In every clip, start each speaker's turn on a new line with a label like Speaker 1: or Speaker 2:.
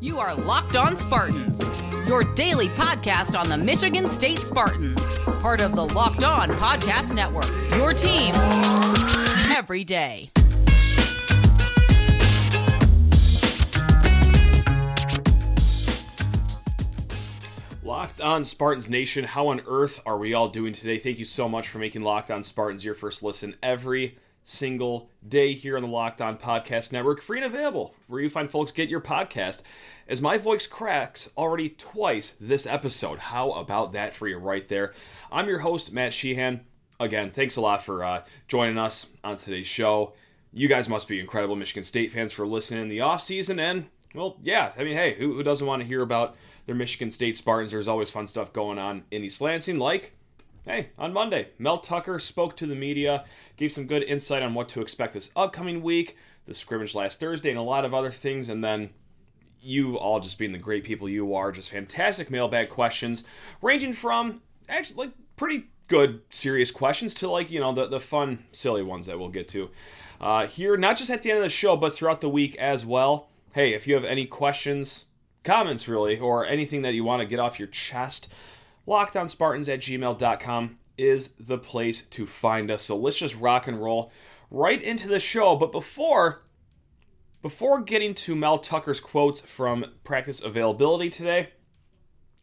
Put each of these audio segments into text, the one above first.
Speaker 1: You are Locked On Spartans, your daily podcast on the Michigan State Spartans, part of the Locked On Podcast Network. Your team every day.
Speaker 2: Locked on Spartans Nation, how on earth are we all doing today? Thank you so much for making Locked on Spartans your first listen every single day here on the Locked On Podcast Network, free and available where you find folks get your podcast. As my voice cracks already twice this episode, how about that for you right there? I'm your host, Matt Sheehan. Again, thanks a lot for uh, joining us on today's show. You guys must be incredible Michigan State fans for listening in the off season, and well, yeah, I mean, hey, who, who doesn't want to hear about their Michigan State Spartans? There's always fun stuff going on in East Lansing, like hey, on Monday, Mel Tucker spoke to the media, gave some good insight on what to expect this upcoming week, the scrimmage last Thursday, and a lot of other things. And then you all just being the great people you are, just fantastic mailbag questions, ranging from actually like pretty good serious questions to like you know the, the fun silly ones that we'll get to uh, here not just at the end of the show but throughout the week as well hey if you have any questions comments really or anything that you want to get off your chest lockedonspartans at gmail.com is the place to find us. So let's just rock and roll right into the show. But before before getting to Mel Tucker's quotes from practice availability today,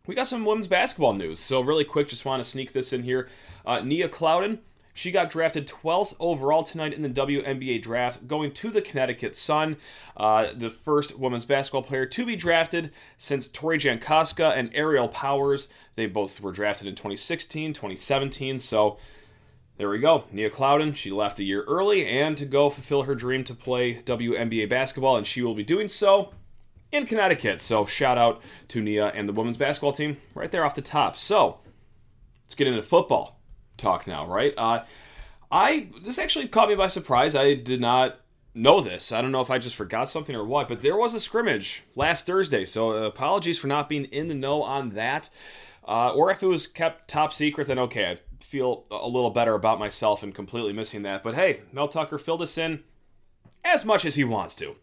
Speaker 2: we got some women's basketball news. So really quick, just want to sneak this in here. Uh, Nia Clouden she got drafted 12th overall tonight in the WNBA draft, going to the Connecticut Sun, uh, the first women's basketball player to be drafted since Tori Jankoska and Aerial Powers. They both were drafted in 2016, 2017. So there we go. Nia Clouden, she left a year early and to go fulfill her dream to play WNBA basketball, and she will be doing so in Connecticut. So shout out to Nia and the women's basketball team right there off the top. So let's get into football talk now, right? Uh, I this actually caught me by surprise. I did not know this. I don't know if I just forgot something or what, but there was a scrimmage last Thursday. So uh, apologies for not being in the know on that. Uh, or if it was kept top secret, then okay, I feel a little better about myself and completely missing that. But hey, Mel Tucker filled us in as much as he wants to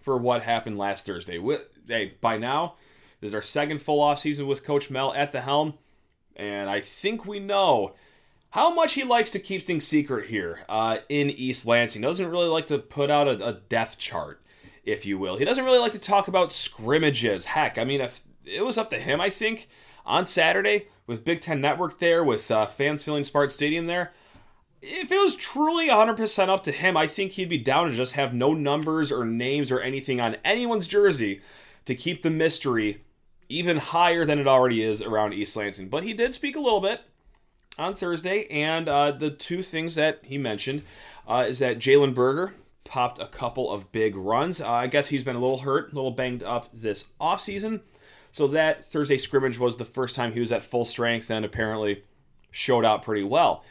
Speaker 2: for what happened last Thursday. Hey, by now, this is our second full off season with Coach Mel at the helm, and I think we know how much he likes to keep things secret here uh, in East Lansing. Doesn't really like to put out a, a depth chart, if you will. He doesn't really like to talk about scrimmages. Heck, I mean, if it was up to him, I think on Saturday with Big Ten Network there, with uh, fans filling Spartan Stadium there. If it was truly 100% up to him, I think he'd be down to just have no numbers or names or anything on anyone's jersey to keep the mystery even higher than it already is around East Lansing. But he did speak a little bit on Thursday, and uh, the two things that he mentioned uh, is that Jalen Berger popped a couple of big runs. Uh, I guess he's been a little hurt, a little banged up this offseason. So that Thursday scrimmage was the first time he was at full strength and apparently showed out pretty well.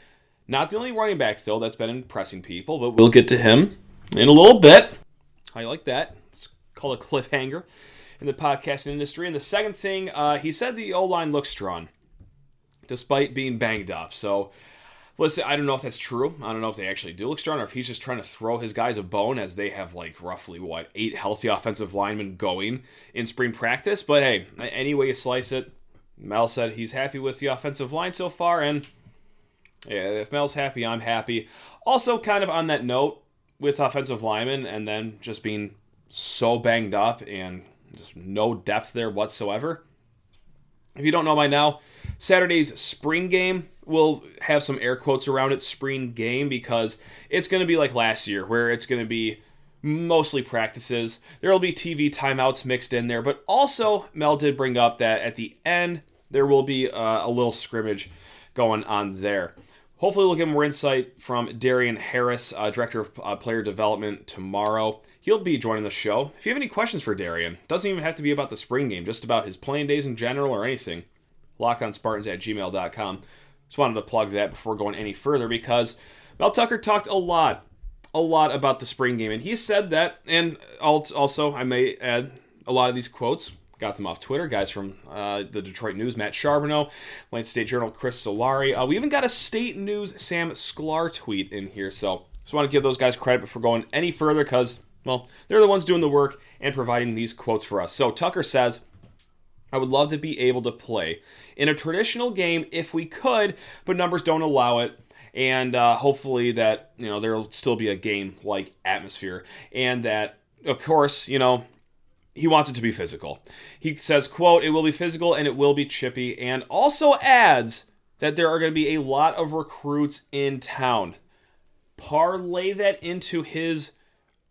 Speaker 2: Not the only running back, though, that's been impressing people, but we'll get to him in a little bit. I like that? It's called a cliffhanger in the podcasting industry. And the second thing, uh, he said the O line looks strong despite being banged up. So, listen, I don't know if that's true. I don't know if they actually do look strong or if he's just trying to throw his guys a bone as they have like roughly what eight healthy offensive linemen going in spring practice. But hey, any way you slice it, Mel said he's happy with the offensive line so far, and yeah, if Mel's happy, I'm happy. Also, kind of on that note with offensive linemen and then just being so banged up and just no depth there whatsoever. If you don't know by now, Saturday's spring game will have some air quotes around it, spring game, because it's going to be like last year, where it's going to be mostly practices. There will be TV timeouts mixed in there, but also Mel did bring up that at the end there will be uh, a little scrimmage going on there. Hopefully, we'll get more insight from Darien Harris, uh, Director of uh, Player Development, tomorrow. He'll be joining the show. If you have any questions for Darien, doesn't even have to be about the spring game, just about his playing days in general or anything, lockedonspartans at gmail.com. Just wanted to plug that before going any further because Mel Tucker talked a lot, a lot about the spring game. And he said that, and also, I may add a lot of these quotes. Got them off Twitter, guys from uh, the Detroit News, Matt Charboneau, Lansing State Journal, Chris Solari. Uh, we even got a State News Sam Sklar tweet in here, so just want to give those guys credit before going any further because Well, they're the ones doing the work and providing these quotes for us. So Tucker says, I would love to be able to play in a traditional game if we could, but numbers don't allow it. And uh, hopefully that you know there'll still be a game like atmosphere, and that of course you know he wants it to be physical. He says, "quote It will be physical and it will be chippy," and also adds that there are going to be a lot of recruits in town. Parlay that into his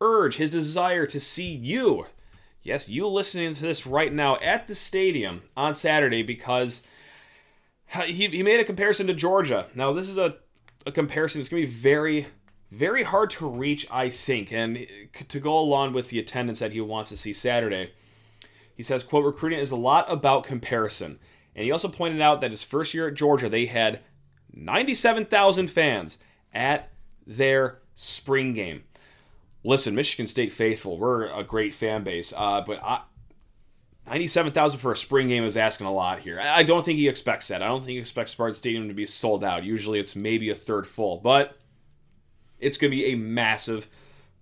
Speaker 2: urge, his desire to see you yes, you listening to this right now at the stadium on Saturday because he, he made a comparison to Georgia. Now, this is a, a comparison that's going to be very, very hard to reach, I think, and to go along with the attendance that he wants to see Saturday. He says, quote, recruiting is a lot about comparison. And he also pointed out that his first year at Georgia, they had 97,000 fans at their spring game listen, Michigan State faithful, we're a great fan base, uh, but I, 97,000 for a spring game is asking a lot here. I don't think he expects that. I don't think he expects Spartan Stadium to be sold out. Usually it's maybe a third full, but it's going to be a massive,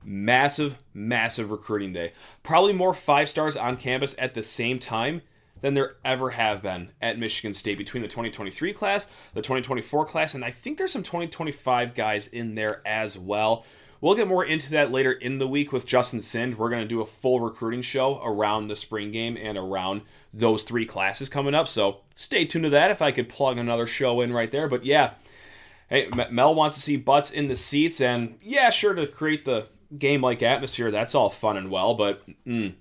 Speaker 2: massive, massive recruiting day. Probably more five stars on campus at the same time than there ever have been at Michigan State between the 2023 class, the 2024 class, and I think there's some 2025 guys in there as well. We'll get more into that later in the week with Justin Thind. We're going to do a full recruiting show around the spring game and around those three classes coming up. So stay tuned to that if I could plug another show in right there. But yeah, hey, Mel wants to see butts in the seats, and yeah, sure to create the game like atmosphere. That's all fun and well, but mm,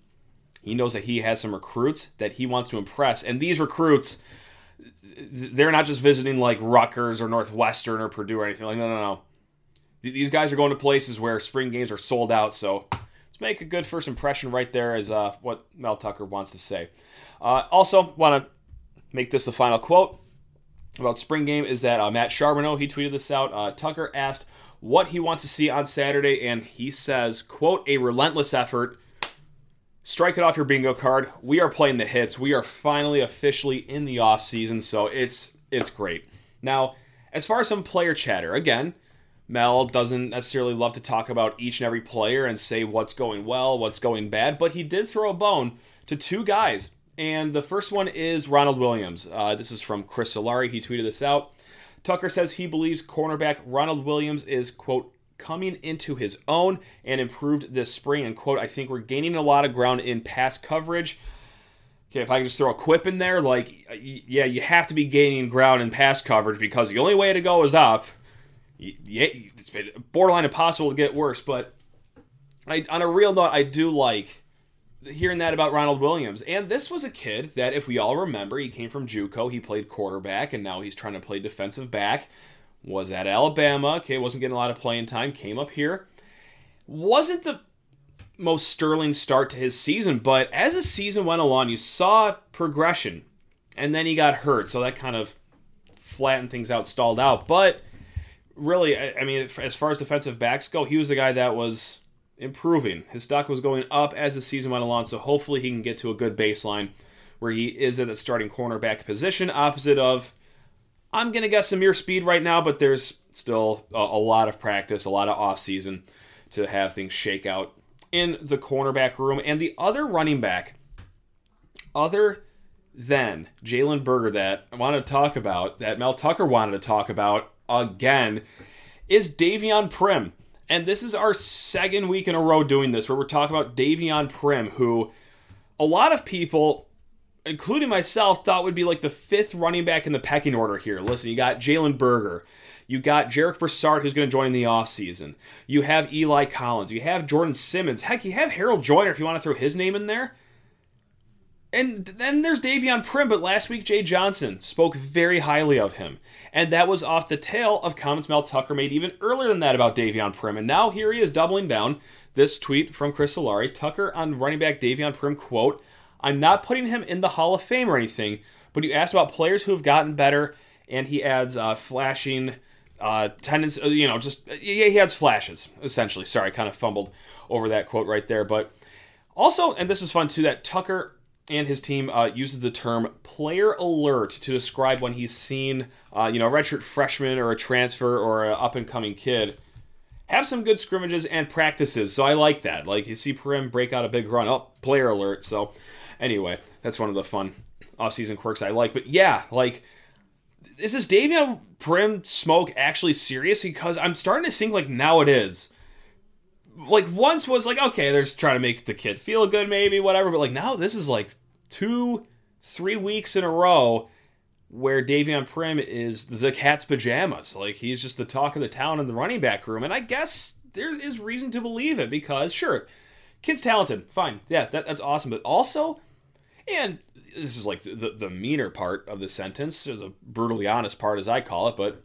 Speaker 2: he knows that he has some recruits that he wants to impress, and these recruits. They're not just visiting like Rutgers or Northwestern or Purdue or anything like no no no these guys are going to places where spring games are sold out. So let's make a good first impression right there, as uh, what Mel Tucker wants to say. Uh, also, want to make this the final quote about spring game is that uh, Matt Charboneau he tweeted this out. Uh, Tucker asked what he wants to see on Saturday, and he says, "quote A relentless effort." Strike it off your bingo card. We are playing the hits. We are finally officially in the off season, so it's it's great. Now, as far as some player chatter, again, Mel doesn't necessarily love to talk about each and every player and say what's going well, what's going bad, but he did throw a bone to two guys. And the first one is Ronald Williams. Uh, this is from Chris Solari. He tweeted this out. Tucker says he believes cornerback Ronald Williams is, quote, coming into his own and improved this spring. And, quote, I think we're gaining a lot of ground in pass coverage. Okay, if I can just throw a quip in there, like, yeah, you have to be gaining ground in pass coverage because the only way to go is up yeah, it's been borderline impossible to get worse. But I, on a real note, I do like hearing that about Ronald Williams. And this was a kid that, if we all remember, he came from JUCO. He played quarterback, and now he's trying to play defensive back. Was at Alabama. Okay, wasn't getting a lot of playing time. Came up here. Wasn't the most sterling start to his season, but as the season went along, you saw progression. And then he got hurt, so that kind of flattened things out, stalled out. But really, I, mean, as far as defensive backs go, he was the guy that was improving. His stock was going up as the season went along, so hopefully he can get to a good baseline where he is at the starting cornerback position, opposite of. I'm going to guess Ameer Speed right now, but there's still a, a lot of practice, a lot of offseason to have things shake out in the cornerback room. And the other running back, other than Jalen Berger, that I wanted to talk about, that Mel Tucker wanted to talk about, again is Davion Primm. And this is our second week in a row doing this, where we're talking about Davion Primm, who a lot of people, including myself, thought would be like the fifth running back in the pecking order here. Listen, you got Jalen Berger. You got Jarek Broussard, who's going to join in the offseason. You have Eli Collins. You have Jordan Simmons. Heck, you have Harold Joiner if you want to throw his name in there. And then there's Davion Primm, but last week Jay Johnson spoke very highly of him. And that was off the tail of comments Mel Tucker made even earlier than that about Davion Primm. And now here he is doubling down. This tweet from Chris Solari Tucker on running back Davion Primm, quote, I'm not putting him in the Hall of Fame or anything, but you asked about players who have gotten better, and he adds uh, flashing uh, uh, you know, just, yeah, he adds flashes, essentially. Sorry, I kind of fumbled over that quote right there. But also, and this is fun too, that Tucker and his team uh, uses the term player alert to describe when he's seen, uh, you know, a redshirt freshman or a transfer or an up and coming kid have some good scrimmages and practices. So I like that. Like you see Primm break out a big run. Oh, player alert. So anyway, that's one of the fun off-season quirks I like. But yeah, like is this Davion Primm smoke actually serious? Because I'm starting to think like now it is. Like once was like okay, they're trying to make the kid feel good, maybe whatever. But like now this is like two, three weeks in a row where Davion Primm is the cat's pajamas. Like he's just the talk of the town in the running back room. And I guess there is reason to believe it because sure, kid's talented, fine, yeah, that, that's awesome. But also, and this is like the, the meaner part of the sentence, the brutally honest part, as I call it, but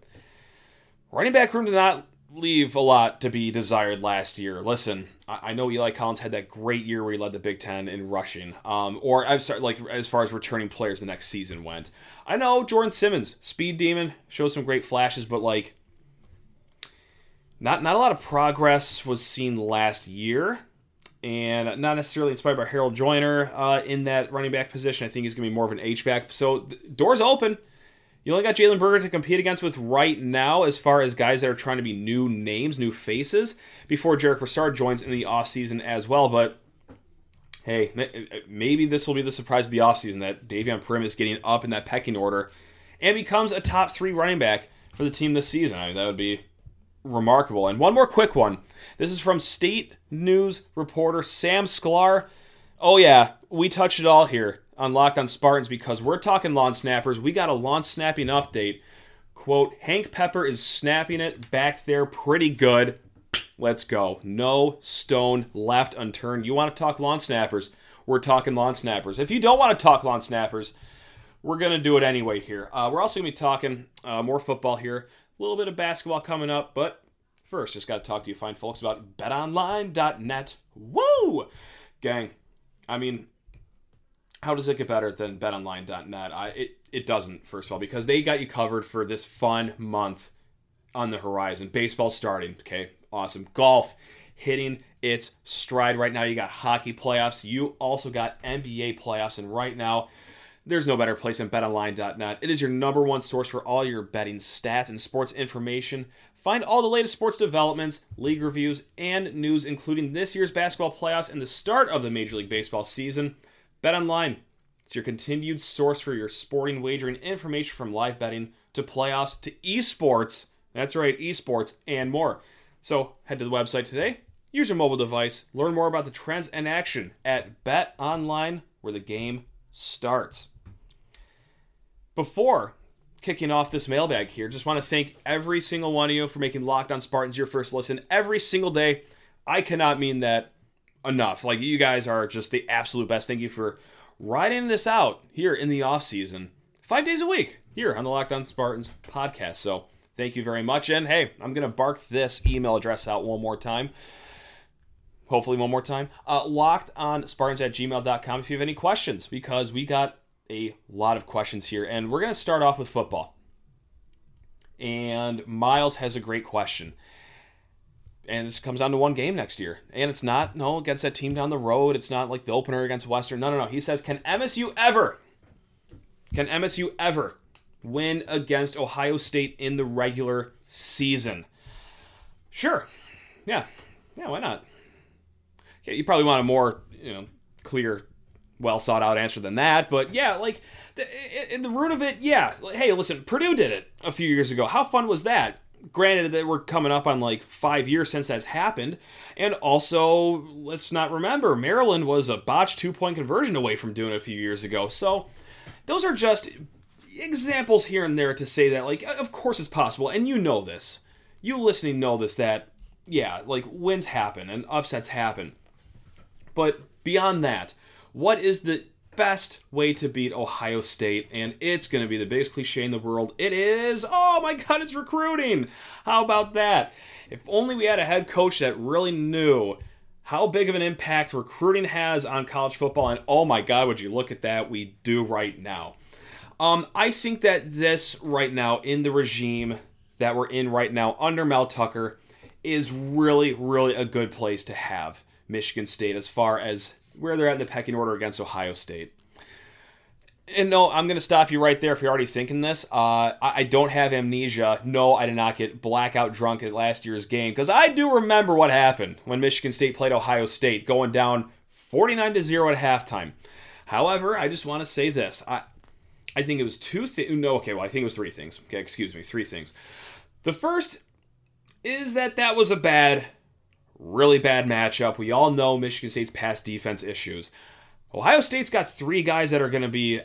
Speaker 2: running back room did not leave a lot to be desired last year. Listen, I, know Eli Collins had that great year where he led the Big Ten in rushing, um, or I'm sorry, like as far as returning players the next season went. I know Jordan Simmons, speed demon, shows some great flashes, but like, not not a lot of progress was seen last year and not necessarily inspired by Harold Joiner uh, in that running back position. I think he's going to be more of an H back. So doors open. You only got Jalen Berger to compete against with right now, as far as guys that are trying to be new names, new faces, before Jarek Broussard joins in the offseason as well. But hey, maybe this will be the surprise of the offseason that Davion Primm is getting up in that pecking order and becomes a top three running back for the team this season. I mean, that would be remarkable. And one more quick one. This is from State News reporter Sam Sklar. Oh, yeah, we touched it all here on Locked on Spartans because we're talking long snappers. We got a long snapping update. Quote, Hank Pepper is snapping it back there pretty good. Let's go. No stone left unturned. You want to talk long snappers? We're talking long snappers. If you don't want to talk long snappers, we're going to do it anyway here. Uh, we're also going to be talking uh, more football here. A little bit of basketball coming up, but first, just got to talk to you fine folks about betonline.net. Woo! Gang, I mean, how does it get better than betonline.net? I, it, it doesn't, first of all, because they got you covered for this fun month on the horizon. Baseball starting, okay? Awesome. Golf hitting its stride right now. You got hockey playoffs. You also got NBA playoffs, and right now, there's no better place than betonline.net. It is your number one source for all your betting stats and sports information. Find all the latest sports developments, league reviews, and news, including this year's basketball playoffs and the start of the Major League Baseball season. BetOnline. It's your continued source for your sporting wagering information from live betting to playoffs to esports. That's right, esports and more. So head to the website today, use your mobile device, learn more about the trends and action at BetOnline, where the game starts. Before kicking off this mailbag here, just want to thank every single one of you for making Locked On Spartans your first listen every single day. I cannot mean that enough. Like you guys are just the absolute best. Thank you for riding this out here in the off season, five days a week here on the Locked On Spartans podcast. So thank you very much. And hey, I'm gonna bark this email address out one more time hopefully one more time. Uh, locked on Spartans at gmail.com if you have any questions, because we got a lot of questions here. And we're going to start off with football. And Miles has a great question. And this comes down to one game next year. And it's not, no, against that team down the road. It's not like the opener against Western. No, no, no. He says, can MSU ever, can MSU ever win against Ohio State in the regular season? Sure. Yeah. Yeah, why not? Okay, you probably want a more you know clear, well thought out answer than that. But yeah, like the, in the root of it, yeah. Hey, listen, Purdue did it a few years ago. How fun was that? Granted that we're coming up on like five years since that's happened, and also let's not remember Maryland was a botched two point conversion away from doing it a few years ago. So those are just examples here and there to say that like of course it's possible, and you know this. You listening know this that yeah, like wins happen and upsets happen. But beyond that, what is the best way to beat Ohio State? And it's going to be the biggest cliche in the world. It is, oh my God, it's recruiting. How about that? If only we had a head coach that really knew how big of an impact recruiting has on college football. And oh my God, would you look at that? We do right now. Um, I think that this right now in the regime that we're in right now under Mel Tucker is really, really a good place to have. Michigan State as far as where they're at in the pecking order against Ohio State. and no, I'm going to stop you right there if you're already thinking this. Uh, I, don't have amnesia. No, I did not get blackout drunk at last year's game because I do remember what happened when Michigan State played Ohio State, going down 49 to zero at halftime. However, I just want to say this. I, I think it was two things. No, okay, well, I think it was three things. Okay, excuse me, three things. The first is that that was a bad, really bad matchup. We all know Michigan State's pass defense issues. Ohio State's got three guys that are going to be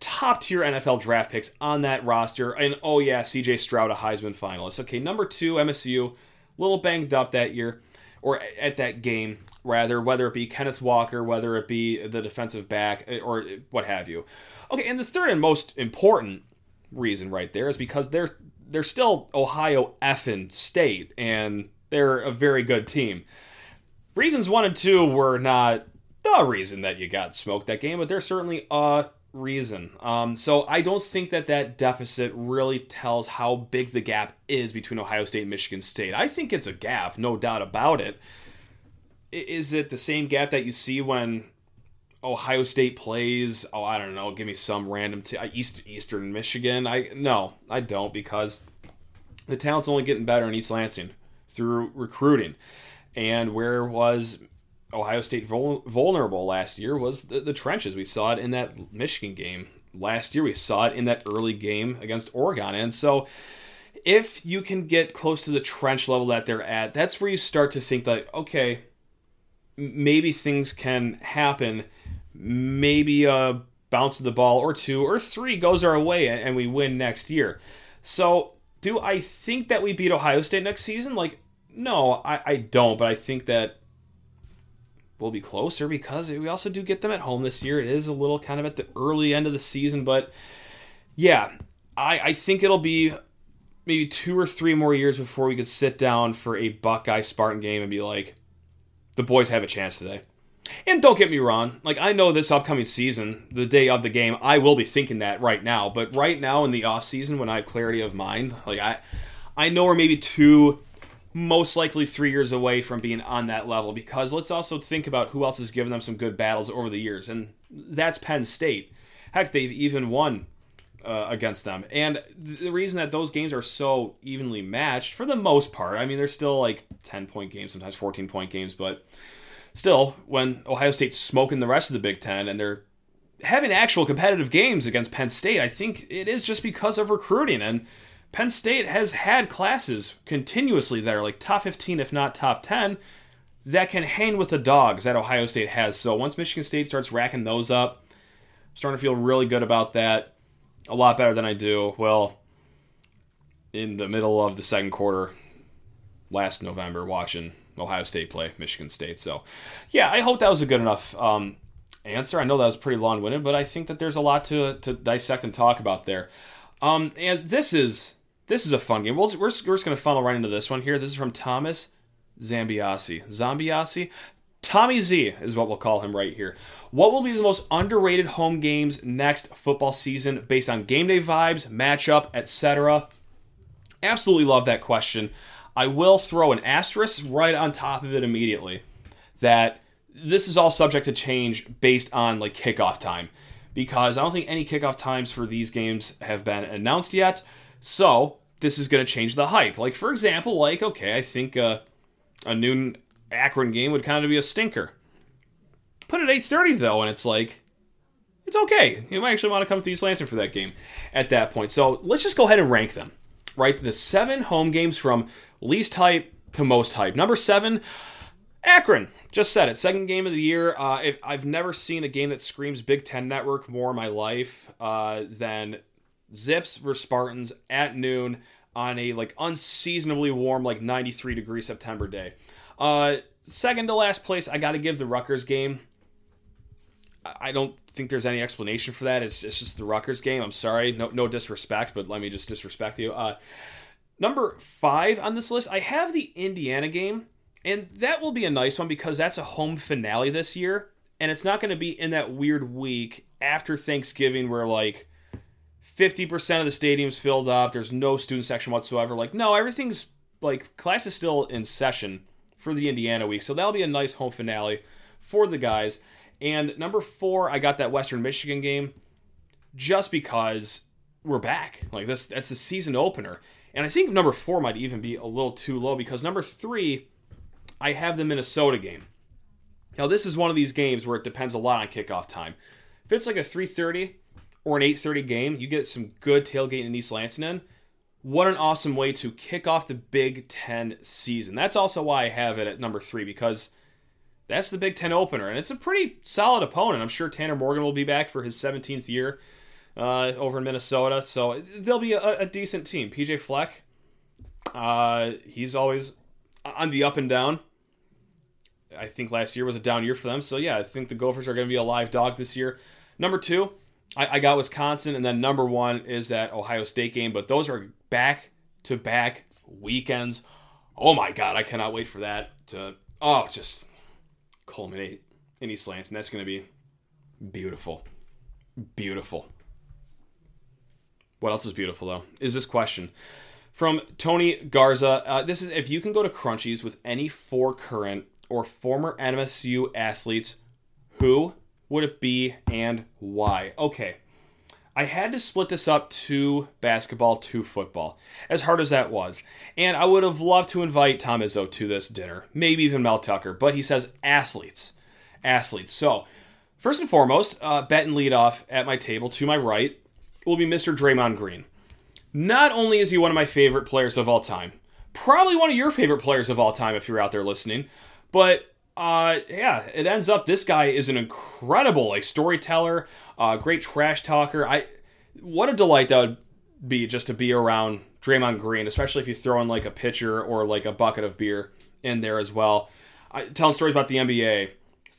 Speaker 2: top tier NFL draft picks on that roster. And oh, yeah, CJ Stroud, a Heisman finalist. Okay, number two, MSU, a little banged up that year, or at that game, rather, whether it be Kenneth Walker, whether it be the defensive back, eh, or what have you. Okay, and the third and most important reason right there is because they're they're still Ohio effing state and they're a very good team. Reasons one and two were not the reason that you got smoked that game, but they're certainly a reason. Um, so I don't think that that deficit really tells how big the gap is between Ohio State and Michigan State. I think it's a gap, no doubt about it. Is it the same gap that you see when Ohio State plays. Oh, I don't know. Give me some random t- uh, East Eastern Michigan. I no, I don't because the talent's only getting better in East Lansing through recruiting. And where was Ohio State vul- vulnerable last year was the, the trenches. We saw it in that Michigan game last year. We saw it in that early game against Oregon. And so if you can get close to the trench level that they're at, that's where you start to think like, okay, maybe things can happen maybe a bounce of the ball or two or three goes our way and we win next year. So, do I think that we beat Ohio State next season? Like, no, I, I don't, but I think that we'll be closer because we also do get them at home this year. It is a little kind of at the early end of the season, but yeah, I, I think it'll be maybe two or three more years before we could sit down for a Buckeye Spartan game and be like, the boys have a chance today. And don't get me wrong, like I know this upcoming season, the day of the game, I will be thinking that right now. But right now in the off season, when I have clarity of mind, like I, I know we're maybe two, most likely three years away from being on that level. Because let's also think about who else has given them some good battles over the years, and that's Penn State. Heck, they've even won uh, against them. And the reason that those games are so evenly matched, for the most part, I mean, they're still like 10 point games, sometimes 14 point games, but still, when Ohio State's smoking the rest of the Big Ten and they're having actual competitive games against Penn State, I think it is just because of recruiting. And Penn State has had classes continuously that are like top 15, if not top 10, that can hang with the dogs that Ohio State has. So once Michigan State starts racking those up, I'm starting to feel really good about that. A lot better than I do, well, in the middle of the second quarter last November watching Ohio State play Michigan State. So, yeah, I hope that was a good enough um, answer. I know that was pretty long winded, but I think that there's a lot to, to dissect and talk about there. Um, and this is this is a fun game. we we are we're just going to funnel right into this one here. This is from Thomas Zambiasi. Zambiasi? Tommy Z is what we'll call him right here. What will be the most underrated home games next football season based on game day vibes, matchup, etc.? Absolutely love that question. I will throw an asterisk right on top of it immediately that this is all subject to change based on like kickoff time because I don't think any kickoff times for these games have been announced yet. So this is going to change the hype. Like for example, like okay, I think uh, a noon Akron game would kind of be a stinker. Put it 8:30 though, and it's like it's okay. You might actually want to come to East Lansing for that game at that point. So let's just go ahead and rank them. Right, the seven home games from least hype to most hype. Number seven, Akron. Just said it. Second game of the year. Uh, I've never seen a game that screams Big Ten Network more in my life uh, than Zips versus Spartans at noon on a like unseasonably warm, like 93 degree September day. Uh, second to last place, I got to give the Rutgers game. I don't think there's any explanation for that. It's, it's just the Rutgers game. I'm sorry, no no disrespect, but let me just disrespect you. Uh, Number five on this list, I have the Indiana game, and that will be a nice one because that's a home finale this year, and it's not going to be in that weird week after Thanksgiving where like 50% of the stadium's filled up, there's no student section whatsoever. Like, no, everything's like class is still in session for the Indiana week, so that'll be a nice home finale for the guys. And number four, I got that Western Michigan game. just because we're back. Like this, that's the season opener. And I think number four might even be a little too low because number three, I have the Minnesota game. Now this is one of these games where it depends a lot on kickoff time. If it's like a 3:30 or an 8:30 game, you get some good tailgate in East Lansing. What an awesome way to kick off the Big Ten season. That's also why I have it at number three because that's the Big Ten opener, and it's a pretty solid opponent. I'm sure Tanner Morgan will be back for his 17th year uh, over in Minnesota, so they'll be a, a decent team. PJ Fleck, uh, he's always on the up and down. I think last year was a down year for them, so yeah, I think the Gophers are going to be a live dog this year. Number two, I, I got Wisconsin, and then number one is that Ohio State game, but those are back to back weekends. Oh my God, I cannot wait for that to oh just culminate in East Lansing. And that's going to be beautiful, beautiful. What else is beautiful though? Is this question from Tony Garza? Uh, this is if you can go to Crunchy's with any four current or former MSU athletes, who would it be and why? Okay. I had to split this up to basketball, to football, as hard as that was. And I would have loved to invite Tom Izzo to this dinner, maybe even Mel Tucker, but he says athletes. Athletes. So, first and foremost, uh, bet and lead off at my table to my right will be Mr. Draymond Green. Not only is he one of my favorite players of all time, probably one of your favorite players of all time if you're out there listening, but uh, yeah, it ends up this guy is an incredible like storyteller, uh, great trash talker. I what a delight that would be just to be around Draymond Green, especially if you throw in like a pitcher or like a bucket of beer in there as well. I, telling stories about the NBA.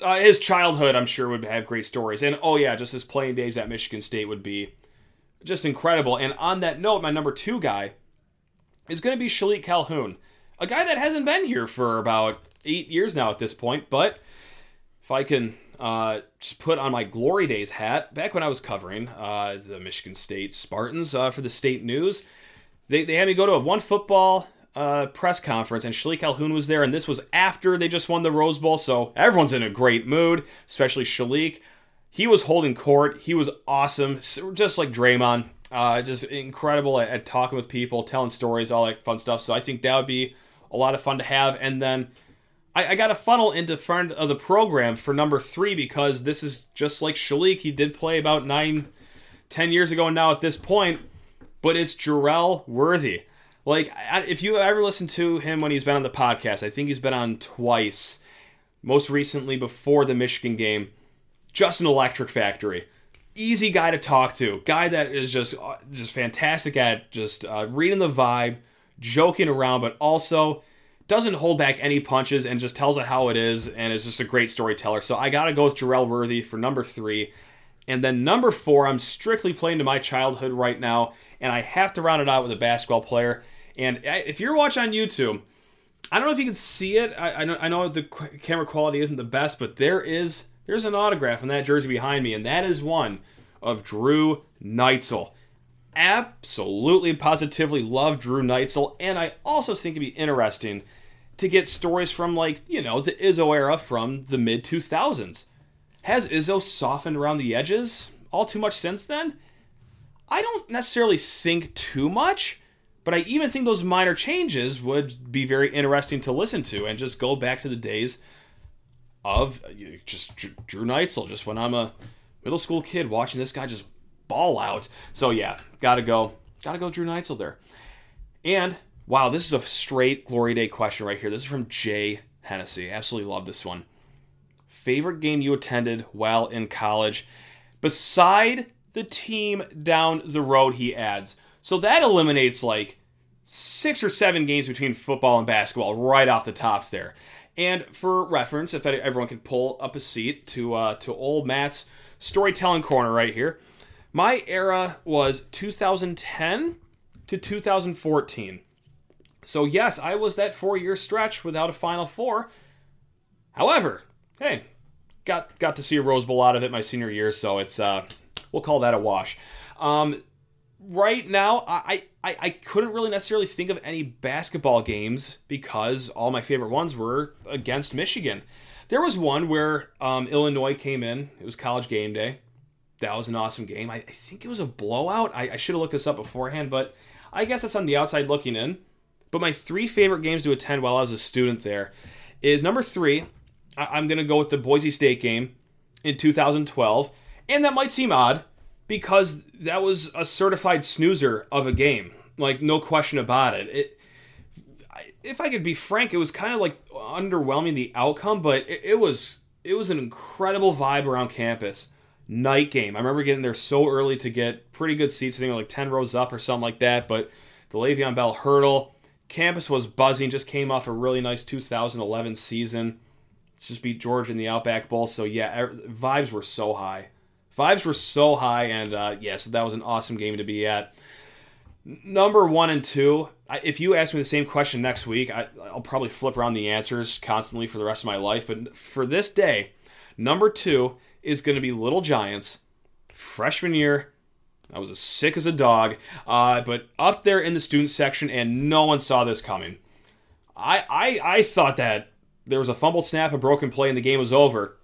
Speaker 2: Uh, his childhood, I'm sure, would have great stories. And oh yeah, just his playing days at Michigan State would be just incredible. And on that note, my number two guy is going to be Shilique Calhoun, a guy that hasn't been here for about eight years now at this point. But if I can uh, just put on my glory days hat, back when I was covering uh, the Michigan State Spartans uh, for the state news, they, they had me go to a one football uh, press conference, and Shilique Calhoun was there, and this was after they just won the Rose Bowl, so everyone's in a great mood, especially Shilique. He was holding court. He was awesome, just like Draymond. Uh, just incredible at, at talking with people, telling stories, all that fun stuff. So I think that would be a lot of fun to have. And then I, I got a funnel into friend of the program for number three because this is just like Shilique. He did play about nine, ten years ago and now at this point, but it's Jerel Worthy. Like, if you ever listened to him when he's been on the podcast, I think he's been on twice. Most recently before the Michigan game, just an electric factory. Easy guy to talk to. Guy that is just uh, just fantastic at just uh, reading the vibe, joking around, but also doesn't hold back any punches and just tells it how it is and is just a great storyteller. So I got to go with Jerel Worthy for number three. And then number four, I'm strictly playing to my childhood right now, and I have to round it out with a basketball player. And if you're watching on YouTube, I don't know if you can see it. I, I, know, I know the camera quality isn't the best, but there is there's an autograph on that jersey behind me, and that is one of Drew Neitzel absolutely positively love Drew Neitzel, and I also think it'd be interesting to get stories from like, you know, the Izzo era from the mid 2000s. Has Izzo softened around the edges all too much since then? I don't necessarily think too much, but I even think those minor changes would be very interesting to listen to and just go back to the days of uh, just Drew Neitzel, just when I'm a middle school kid watching this guy just ball out. So yeah, gotta go, gotta go Drew Neitzel there. And wow, this is a straight Glory Day question right here. This is from Jay Hennessy. Absolutely love this one. Favorite game you attended while in college, beside the team down the road. He adds. So that eliminates like six or seven games between football and basketball right off the tops there. And for reference, if everyone can pull up a seat to uh, to old Matt's storytelling corner right here. My era was 2010 to 2014. So, yes, I was that four year stretch without a Final Four. However, hey, got got to see a Rose Bowl out of it my senior year, so it's uh, we'll call that a wash. Um, right now, I, I I couldn't really necessarily think of any basketball games because all my favorite ones were against Michigan. There was one where um, Illinois came in. It was college game day that was an awesome game. I, I think it was a blowout. I, I should have looked this up beforehand, but I guess that's on the outside looking in. But my three favorite games to attend while I was a student there is number three. I, am going to go with the Boise State game in 2012. And that might seem odd because that was a certified snoozer of a game. Like, no question about it. It if I could be frank, it was kind of like underwhelming the outcome, but it, it, was it was an incredible vibe around campus. Night game. I remember getting there so early to get pretty good seats. I think like ten rows up or something like that. But the Le'Veon Bell hurdle, campus was buzzing. Just came off a really nice 2011 season. Just beat Georgia in the Outback Bowl. So yeah, er, vibes were so high. Vibes were so high, and uh, yeah, so that was an awesome game to be at. Number one and two, if you ask me the same question next week, I, will probably flip around the answers constantly for the rest of my life. But for this day, number two is going to be Little Giants. Freshman year, I was as sick as a dog, uh, but up there in the student section, and no one saw this coming. I, I, I thought that there was a fumbled snap, a broken play, and the game was over.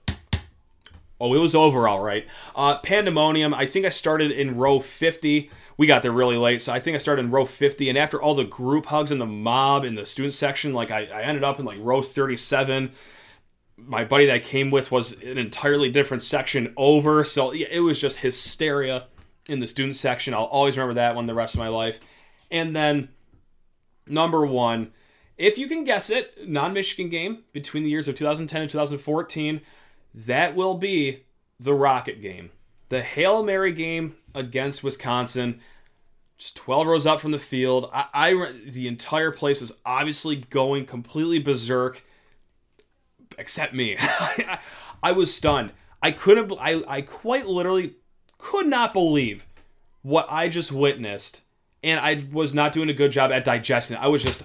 Speaker 2: Oh, it was over all right. Uh, pandemonium. I think I started in row 50 we got there really late, so I think I started in row 50. And after all the group hugs and the mob in the student section, like I, I ended up in like row 37. My buddy that I came with was an entirely different section over, so it was just hysteria in the student section. I'll always remember that one the rest of my life. And then number one, if you can guess it, non-Michigan game between the years of 2010 and 2014, that will be the Rocket game the Hail Mary game against Wisconsin, just 12 rows up from the field. I, I the entire place was obviously going completely berserk, except me. I, was stunned. I couldn't. I I quite literally could not believe what I just witnessed, and I was not doing a good job at digesting. I was just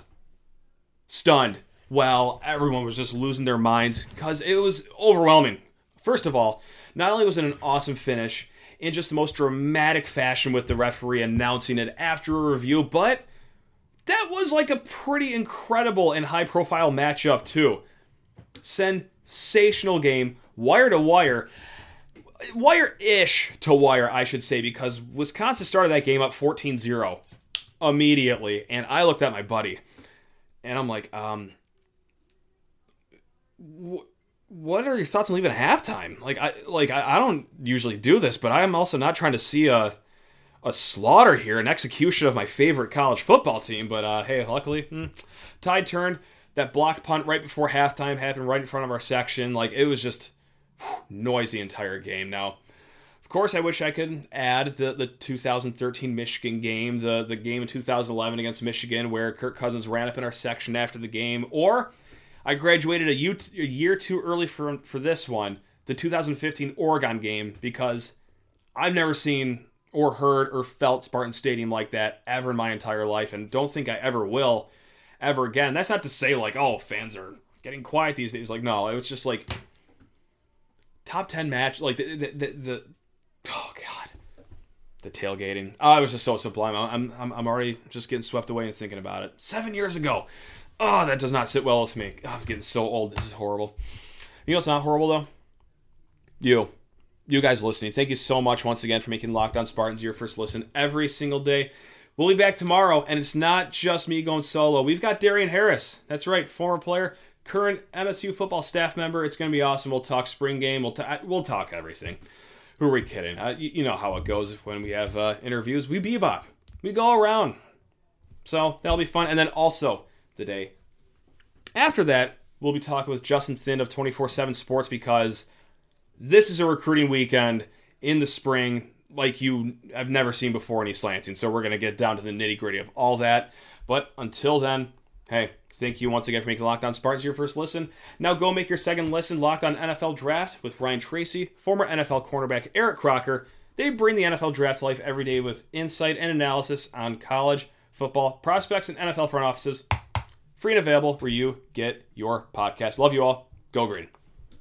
Speaker 2: stunned. Well, everyone was just losing their minds because it was overwhelming. First of all, not only was it an awesome finish in just the most dramatic fashion with the referee announcing it after a review, but that was like a pretty incredible and high profile matchup, too. Sensational game, wire to wire. Wire ish to wire, I should say, because Wisconsin started that game up 14 0 immediately. And I looked at my buddy and I'm like, um, what are your thoughts on leaving halftime? Like I like I, I don't usually do this, but I'm also not trying to see a a slaughter here, an execution of my favorite college football team. But uh, hey, luckily, hmm, tide turned. That block punt right before halftime happened right in front of our section. Like it was just whew, noisy entire game. Now, of course, I wish I could add the, the 2013 Michigan game, the the game in 2011 against Michigan, where Kirk Cousins ran up in our section after the game, or I graduated a year too early for for this one, the 2015 Oregon game, because I've never seen or heard or felt Spartan Stadium like that ever in my entire life, and don't think I ever will ever again. That's not to say like, oh, fans are getting quiet these days. Like, no, it was just like top 10 match, like the the, the, the oh god, the tailgating. Oh, it was just so sublime. I'm I'm I'm already just getting swept away and thinking about it. Seven years ago. Oh, that does not sit well with me. Oh, I'm getting so old. This is horrible. You know what's not horrible though? You. You guys listening. Thank you so much once again for making Locked On Spartans your first listen every single day. We'll be back tomorrow, and it's not just me going solo. We've got Darien Harris. That's right, former player, current MSU football staff member. It's going to be awesome. We'll talk spring game. We'll, ta- we'll talk everything. Who are we kidding? Uh, you, you, know how it goes when we have uh, interviews. We bebop. We go around. So that'll be fun. And then also, the day. After that, we'll be talking with Justin Thind of 24 7 Sports because this is a recruiting weekend in the spring like you have never seen before in East Lansing. So we're going to get down to the nitty gritty of all that. But until then, hey, thank you once again for making Locked On Spartans your first listen. Now go make your second listen Locked On NFL Draft with Ryan Tracy, former NFL cornerback Eric Crocker. They bring the NFL draft to life every day with insight and analysis on college football prospects and NFL front offices free and available where you get your podcast. Love you all. Go green.